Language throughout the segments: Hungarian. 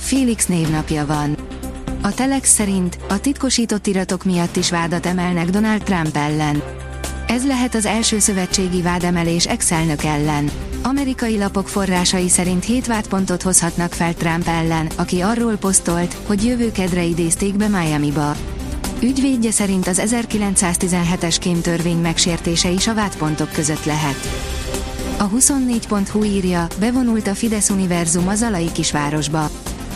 Félix névnapja van. A Telex szerint a titkosított iratok miatt is vádat emelnek Donald Trump ellen. Ez lehet az első szövetségi vádemelés ex-elnök ellen. Amerikai lapok forrásai szerint hét vádpontot hozhatnak fel Trump ellen, aki arról posztolt, hogy jövő kedre idézték be Miami-ba. Ügyvédje szerint az 1917-es kémtörvény megsértése is a vádpontok között lehet. A 24.hu írja, bevonult a Fidesz univerzum az Alai kisvárosba.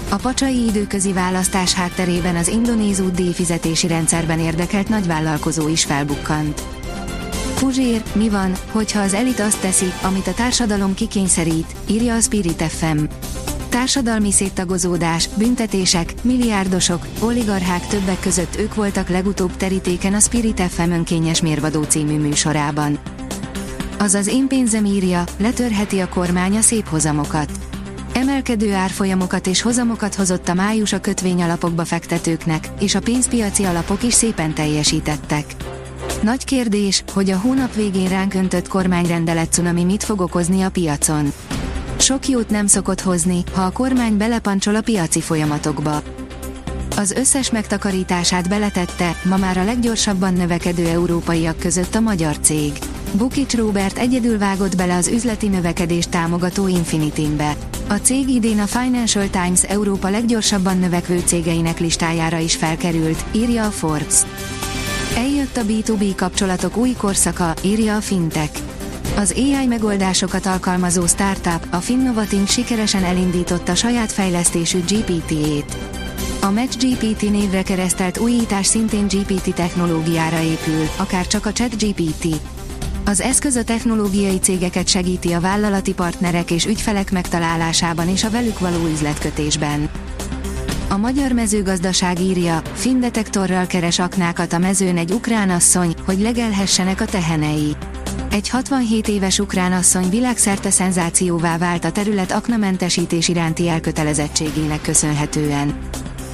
A pacsai időközi választás hátterében az indonéz díjfizetési rendszerben érdekelt nagyvállalkozó is felbukkant. Puzsér, mi van, hogyha az elit azt teszi, amit a társadalom kikényszerít, írja a Spirit FM. Társadalmi széttagozódás, büntetések, milliárdosok, oligarchák többek között ők voltak legutóbb terítéken a Spirit FM önkényes mérvadó című műsorában. Azaz én pénzem írja, letörheti a kormány a szép hozamokat. Emelkedő árfolyamokat és hozamokat hozott a május a kötvényalapokba fektetőknek, és a pénzpiaci alapok is szépen teljesítettek. Nagy kérdés, hogy a hónap végén ránk öntött kormányrendelet cunami mit fog okozni a piacon. Sok jót nem szokott hozni, ha a kormány belepancsol a piaci folyamatokba. Az összes megtakarítását beletette, ma már a leggyorsabban növekedő európaiak között a magyar cég. Bukics Robert egyedül vágott bele az üzleti növekedést támogató Infinitinbe. A cég idén a Financial Times Európa leggyorsabban növekvő cégeinek listájára is felkerült, írja a Forbes. Eljött a B2B kapcsolatok új korszaka, írja a Fintech. Az AI megoldásokat alkalmazó startup, a Finnovating sikeresen elindította saját fejlesztésű GPT-ét. A MatchGPT névre keresztelt újítás szintén GPT technológiára épül, akár csak a ChatGPT. Az eszköz a technológiai cégeket segíti a vállalati partnerek és ügyfelek megtalálásában és a velük való üzletkötésben. A magyar mezőgazdaság írja, findetektorral keres aknákat a mezőn egy ukrán asszony, hogy legelhessenek a tehenei. Egy 67 éves ukrán asszony világszerte szenzációvá vált a terület aknamentesítés iránti elkötelezettségének köszönhetően.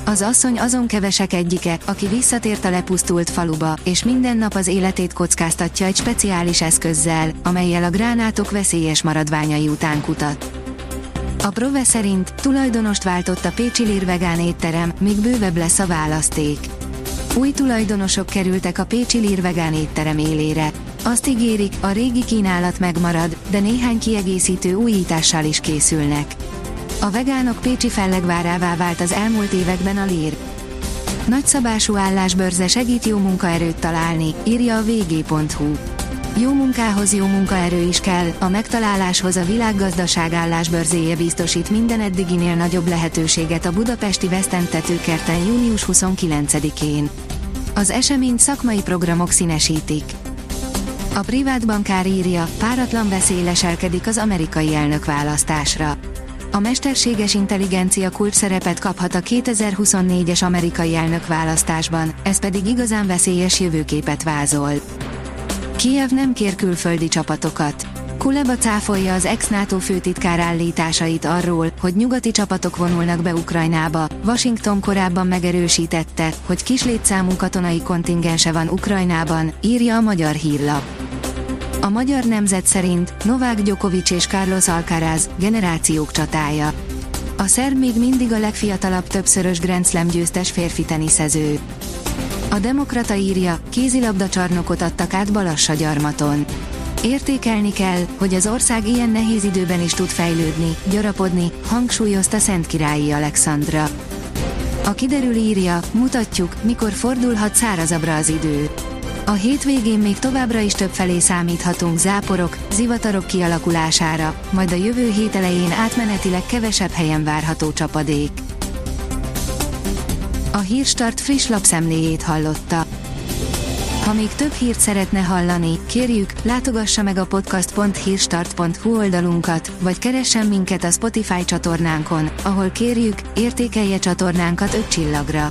Az asszony azon kevesek egyike, aki visszatért a lepusztult faluba, és minden nap az életét kockáztatja egy speciális eszközzel, amelyel a gránátok veszélyes maradványai után kutat. A Prove szerint tulajdonost váltott a Pécsi Lír vegán étterem, míg bővebb lesz a választék. Új tulajdonosok kerültek a Pécsi Lír vegán étterem élére. Azt ígérik, a régi kínálat megmarad, de néhány kiegészítő újítással is készülnek. A vegánok pécsi fellegvárává vált az elmúlt években a lír. Nagyszabású állásbörze segít jó munkaerőt találni, írja a vg.hu. Jó munkához jó munkaerő is kell, a megtaláláshoz a világgazdaság állásbörzéje biztosít minden eddiginél nagyobb lehetőséget a budapesti Westend tetőkerten június 29-én. Az eseményt szakmai programok színesítik. A privát bankár írja, páratlan veszély leselkedik az amerikai elnök választásra. A mesterséges intelligencia kulcs szerepet kaphat a 2024-es amerikai elnök választásban, ez pedig igazán veszélyes jövőképet vázol. Kiev nem kér külföldi csapatokat. Kuleba cáfolja az ex-NATO főtitkár állításait arról, hogy nyugati csapatok vonulnak be Ukrajnába. Washington korábban megerősítette, hogy kislétszámú katonai kontingense van Ukrajnában, írja a magyar hírlap. A magyar nemzet szerint Novák Djokovic és Carlos Alcaraz generációk csatája. A szerb még mindig a legfiatalabb többszörös Grand Slam győztes férfi teniszező. A Demokrata írja, kézilabda csarnokot adtak át Balassa gyarmaton. Értékelni kell, hogy az ország ilyen nehéz időben is tud fejlődni, gyarapodni, hangsúlyozta Szentkirályi Alexandra. A kiderül írja, mutatjuk, mikor fordulhat szárazabbra az idő. A hétvégén még továbbra is több felé számíthatunk záporok, zivatarok kialakulására, majd a jövő hét elején átmenetileg kevesebb helyen várható csapadék. A Hírstart friss lapszemléjét hallotta. Ha még több hírt szeretne hallani, kérjük, látogassa meg a podcast.hírstart.hu oldalunkat, vagy keressen minket a Spotify csatornánkon, ahol kérjük, értékelje csatornánkat 5 csillagra.